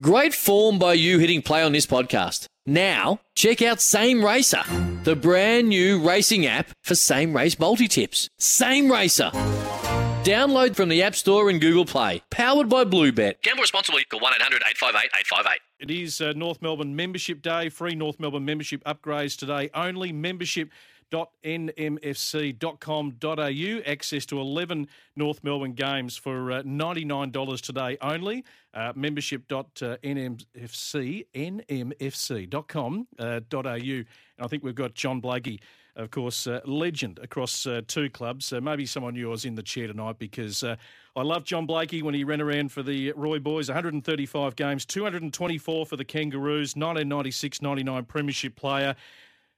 Great form by you hitting play on this podcast. Now, check out Same Racer, the brand new racing app for same race multi tips. Same Racer. Download from the App Store and Google Play. Powered by Bluebet. Gamble responsibly. Call 1 800 858 858. It is uh, North Melbourne Membership Day. Free North Melbourne membership upgrades today. Only membership nmfc.com.au. Access to 11 North Melbourne games for uh, $99 today only. Uh, membership.nmfc, nmfc.com.au. And I think we've got John Blakey, of course, uh, legend across uh, two clubs. Uh, maybe someone yours in the chair tonight because uh, I love John Blakey when he ran around for the Roy Boys. 135 games, 224 for the Kangaroos, 1996 99 Premiership player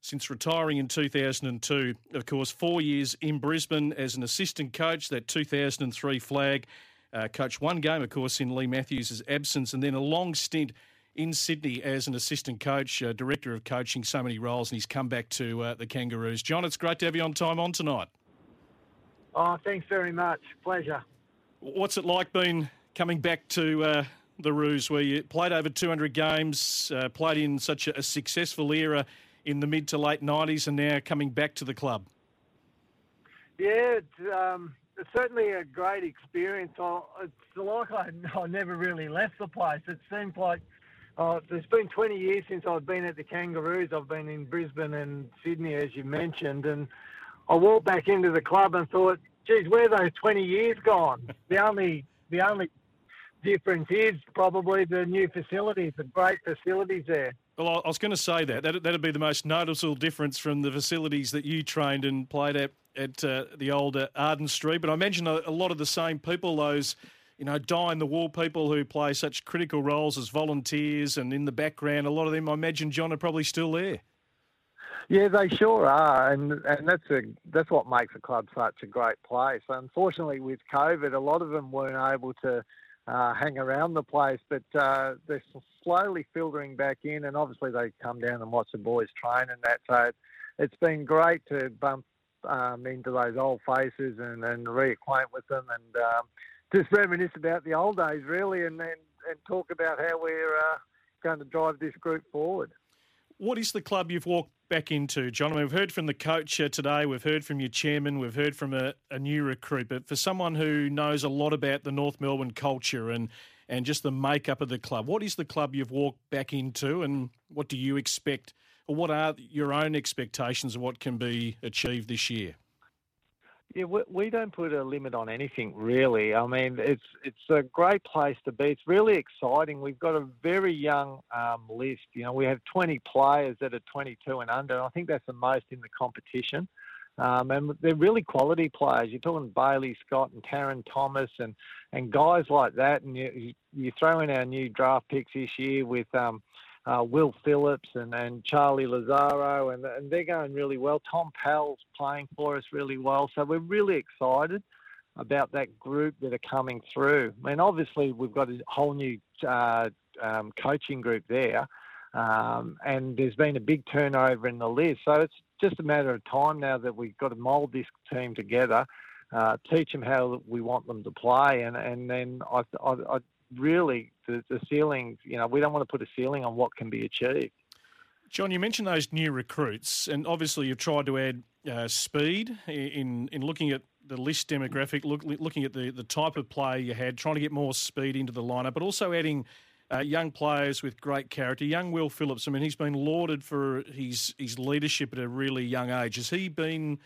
since retiring in 2002. Of course, four years in Brisbane as an assistant coach, that 2003 flag. Uh, coached one game, of course, in Leigh Matthews' absence, and then a long stint in Sydney as an assistant coach, uh, director of coaching, so many roles, and he's come back to uh, the Kangaroos. John, it's great to have you on time on tonight. Oh, thanks very much. Pleasure. What's it like being coming back to uh, the Roos, where you played over 200 games, uh, played in such a, a successful era in the mid to late 90s and now coming back to the club? Yeah, it's, um, it's certainly a great experience. I, it's like I, I never really left the place. It seems like uh, it's been 20 years since I've been at the Kangaroos. I've been in Brisbane and Sydney, as you mentioned, and I walked back into the club and thought, geez, where are those 20 years gone? The only, the only difference is probably the new facilities, the great facilities there. Well, I was going to say that. that. That'd be the most noticeable difference from the facilities that you trained and played at at uh, the old Arden Street. But I imagine a, a, lot of the same people, those, you know, die in the wall people who play such critical roles as volunteers and in the background, a lot of them, I imagine, John, are probably still there. Yeah, they sure are, and and that's a that's what makes a club such a great place. Unfortunately, with COVID, a lot of them weren't able to uh, hang around the place, but uh, they're slowly filtering back in, and obviously they come down and watch the boys train and that. So it's been great to bump um, into those old faces and, and reacquaint with them and um, just reminisce about the old days, really, and and, and talk about how we're uh, going to drive this group forward. What is the club you've walked back into, John? I mean, we've heard from the coach today, we've heard from your chairman, we've heard from a, a, new recruit. But for someone who knows a lot about the North Melbourne culture and, and just the makeup of the club, what is the club you've walked back into and what do you expect, or what are your own expectations of what can be achieved this year? Yeah, we, we don't put a limit on anything really. I mean, it's it's a great place to be. It's really exciting. We've got a very young um, list. You know, we have 20 players that are 22 and under. I think that's the most in the competition. Um, and they're really quality players. You're talking Bailey Scott and Tarryn Thomas and, and guys like that. And you, you throw in our new draft picks this year with um, uh, Will Phillips and, and Charlie Lazzaro, and, and they're going really well. Tom Powell's playing for us really well. So we're really excited about that group that are coming through. I mean, obviously, we've got a whole new uh, um, coaching group there, um, and there's been a big turnover in the list. So it's just a matter of time now that we've got to mould this team together. Uh, teach them how we want them to play, and and then I, I, I really the, the ceiling, you know, we don't want to put a ceiling on what can be achieved. John, you mentioned those new recruits, and obviously you've tried to add uh, speed in in looking at the list demographic, look, looking at the, the type of player you had, trying to get more speed into the lineup, but also adding uh, young players with great character. Young Will Phillips, I mean, he's been lauded for his his leadership at a really young age. Has he been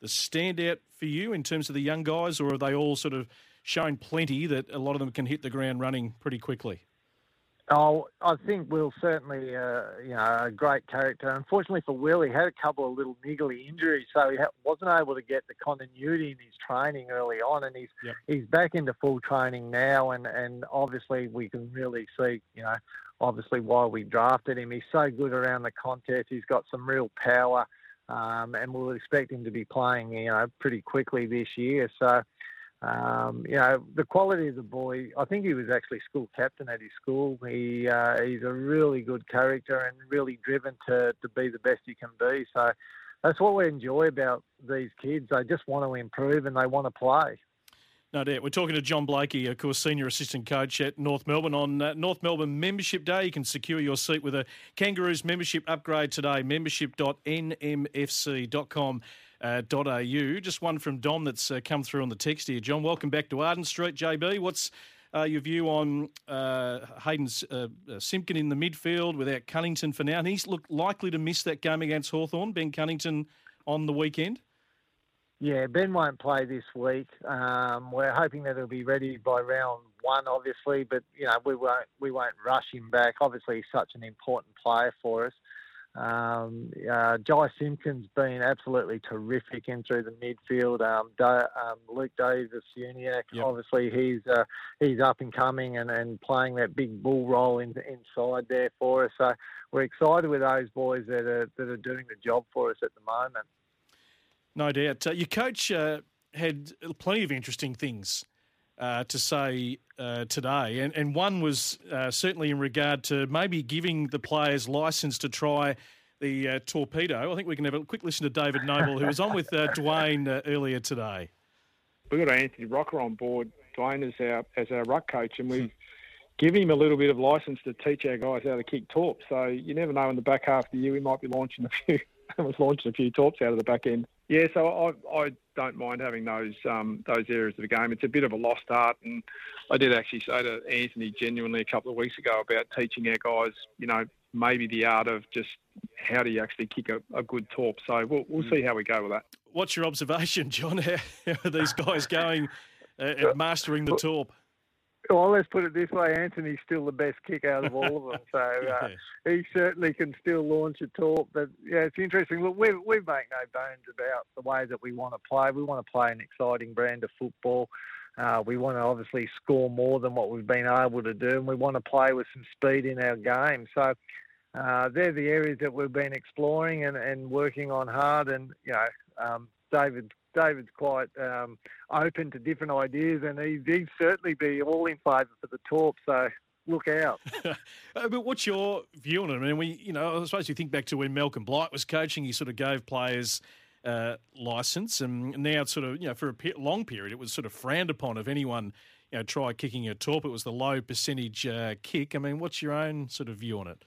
the standout for you in terms of the young guys, or are they all sort of shown plenty that a lot of them can hit the ground running pretty quickly. Oh, I think Will certainly, uh, you know, a great character. Unfortunately for Will, he had a couple of little niggly injuries, so he ha- wasn't able to get the continuity in his training early on, and he's Yep. he's back into full training now, and and obviously we can really see, you know, obviously why we drafted him. He's so good around the contest. He's got some real power, um, and we'll expect him to be playing, you know, pretty quickly this year. So. Um, you know, the quality of the boy, I think he was actually school captain at his school. He uh, He's a really good character and really driven to, to be the best he can be. So that's what we enjoy about these kids. They just want to improve and they want to play. No doubt. We're talking to John Blakey, of course, Senior Assistant Coach at North Melbourne. On uh, North Melbourne Membership Day, you can secure your seat with a Kangaroos membership upgrade today. Membership.nmfc.com. Uh, .au. Just one from Dom that's uh, come through on the text here. John, welcome back to Arden Street, JB. What's uh, your view on uh, Hayden uh, Simpkin in the midfield without Cunnington for now? And he's looked likely to miss that game against Hawthorn. Ben Cunnington on the weekend. Yeah, Ben won't play this week. Um, we're hoping that he'll be ready by round one, obviously, but you know we won't we won't rush him back. Obviously, he's such an important player for us. Um, uh, Jy Simpkin's been absolutely terrific in through the midfield. Um, Da- um, Luke Davis Uniac, Yep. obviously he's uh, he's up and coming and, and playing that big bull role in, inside there for us. So we're excited with those boys that are that are doing the job for us at the moment. No doubt. Uh, your coach uh, had plenty of interesting things uh, to say uh, today, and, and one was uh, certainly in regard to maybe giving the players license to try the uh, torpedo. I think we can have a quick listen to David Noble, who was on with uh, Dwayne uh, earlier today. we've got Anthony Rocca on board, Dwayne as our as our ruck coach, and we've given him a little bit of license to teach our guys how to kick torps. So you never know in the back half of the year we might be launching a few. was launching a few torps out of the back end. Yeah, so I I don't mind having those um, those areas of the game. It's a bit of a lost art, and I did actually say to Anthony genuinely a couple of weeks ago about teaching our guys, you know, maybe the art of just how do you actually kick a, a good torp. So we'll we'll see how we go with that. What's your observation, John? How, how are these guys going at mastering the torp? Well, let's put it this way: Anthony's still the best kick out of all of them. So uh, Yeah. he certainly can still launch a torp. But yeah, it's interesting. Look, we we make no bones about the way that we want to play. We want to play an exciting brand of football. Uh, we want to obviously score more than what we've been able to do, and we want to play with some speed in our game. So uh, they're the areas that we've been exploring and, and working on hard. And you know, um, David David's quite um, open to different ideas, and he'd, he'd certainly be all in favour for the torp. So look out. Uh, but what's your view on it? I mean, we, you know, I suppose you think back to when Malcolm Blight was coaching, he sort of gave players uh, license, and now it's sort of, you know, for a pe- long period, it was sort of frowned upon if anyone, you know, tried kicking a torp. It was the low percentage uh, kick. I mean, what's your own sort of view on it?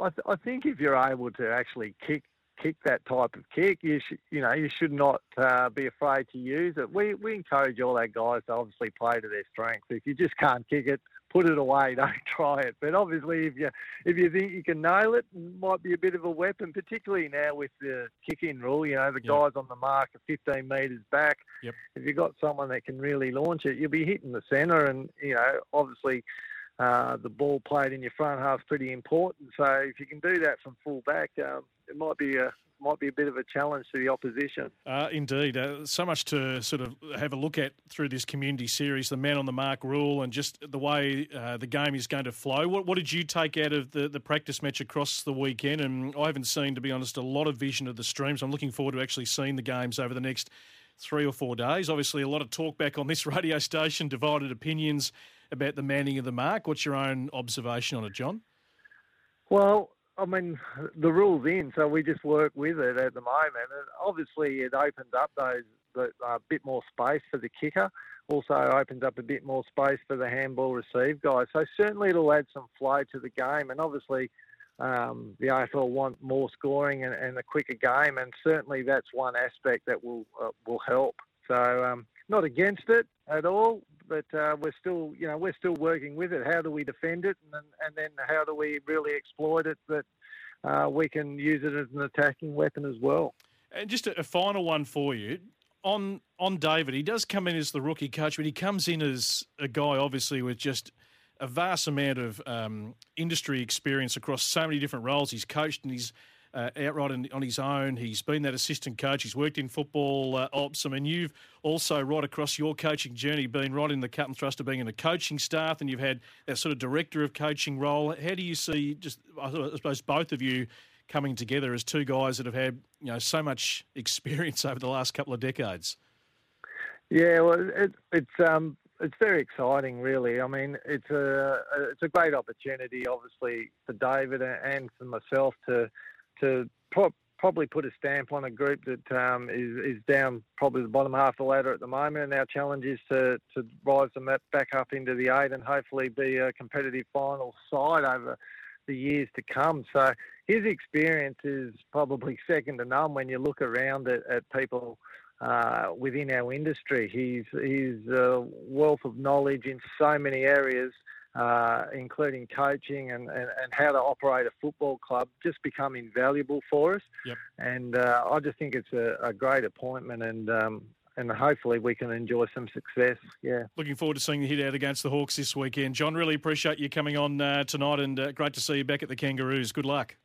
I, th- I think if you're able to actually kick kick that type of kick, you should you know you should not uh, be afraid to use it. We we encourage all our guys to obviously play to their strengths. If you just can't kick it, put it away. Don't try it. But obviously, if you if you think you can nail it, it might be a bit of a weapon, particularly now with the kick-in rule. You know, the Yeah. guys on the mark are 15 metres back. Yep. If you've got someone that can really launch it, you'll be hitting the centre, and you know, obviously. Uh, the ball played in your front half is pretty important. So if you can do that from full back, um, it might be a might be a bit of a challenge to the opposition. Uh, indeed. Uh, so much to sort of have a look at through this community series, the man on the mark rule, and just the way uh, the game is going to flow. What, what did you take out of the, the practice match across the weekend? And I haven't seen, to be honest, a lot of vision of the streams. I'm looking forward to actually seeing the games over the next three or four days. Obviously, a lot of talk back on this radio station, divided opinions about the manning of the mark. What's your own observation on it, John? Well, I mean, the rule's in, so we just work with it at the moment. And obviously, it opens up those a bit more space for the kicker. Also, opens up a bit more space for the handball receive guys. So certainly, it'll add some flow to the game. And obviously, um, the AFL want more scoring and, and a quicker game, and certainly that's one aspect that will uh, will help. So, um, not against it at all, but uh, we're still, you know, we're still working with it. How do we defend it, and then, and then how do we really exploit it that uh, we can use it as an attacking weapon as well? And just a, a final one for you on on David. He does come in as the rookie coach, but he comes in as a guy, obviously, with just a vast amount of um, industry experience across so many different roles. He's coached and he's uh, outright on, on, his own. He's been that assistant coach. He's worked in football uh, ops. I mean, you've also right across your coaching journey been right in the cut and thrust of being in the coaching staff, and you've had that sort of director of coaching role. How do you see just I suppose both of you coming together as two guys that have had you know so much experience over the last couple of decades? Yeah, well, it, it's um, it's very exciting, really. I mean, it's a it's a great opportunity, obviously, for David and for myself to to pro- probably put a stamp on a group that um, is is down probably the bottom half of the ladder at the moment. And our challenge is to to rise them back up into the eight and hopefully be a competitive final side over the years to come. So his experience is probably second to none when you look around at, at people uh, within our industry. He's he's a wealth of knowledge in so many areas, uh, including coaching and, and, and, how to operate a football club, just become invaluable for us. Yep. And uh, I just think it's a, a great appointment, and um, and hopefully we can enjoy some success. Yeah. Looking forward to seeing you hit out against the Hawks this weekend, John. Really appreciate you coming on uh, tonight, and uh, great to see you back at the Kangaroos. Good luck.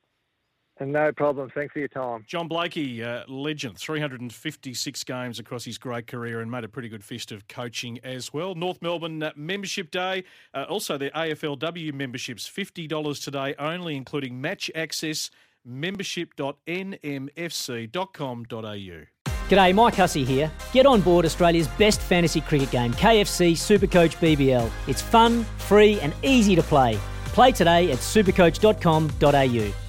No problem. Thanks for your time. John Blakey, uh, legend, 356 games across his great career and made a pretty good fist of coaching as well. North Melbourne uh, Membership Day, uh, also the AFLW memberships, $50 today only, including match access, membership.nmfc.com.au. G'day, Mike Hussey here. Get on board Australia's best fantasy cricket game, KFC Supercoach BBL. It's fun, free, and easy to play. Play today at supercoach.com.au.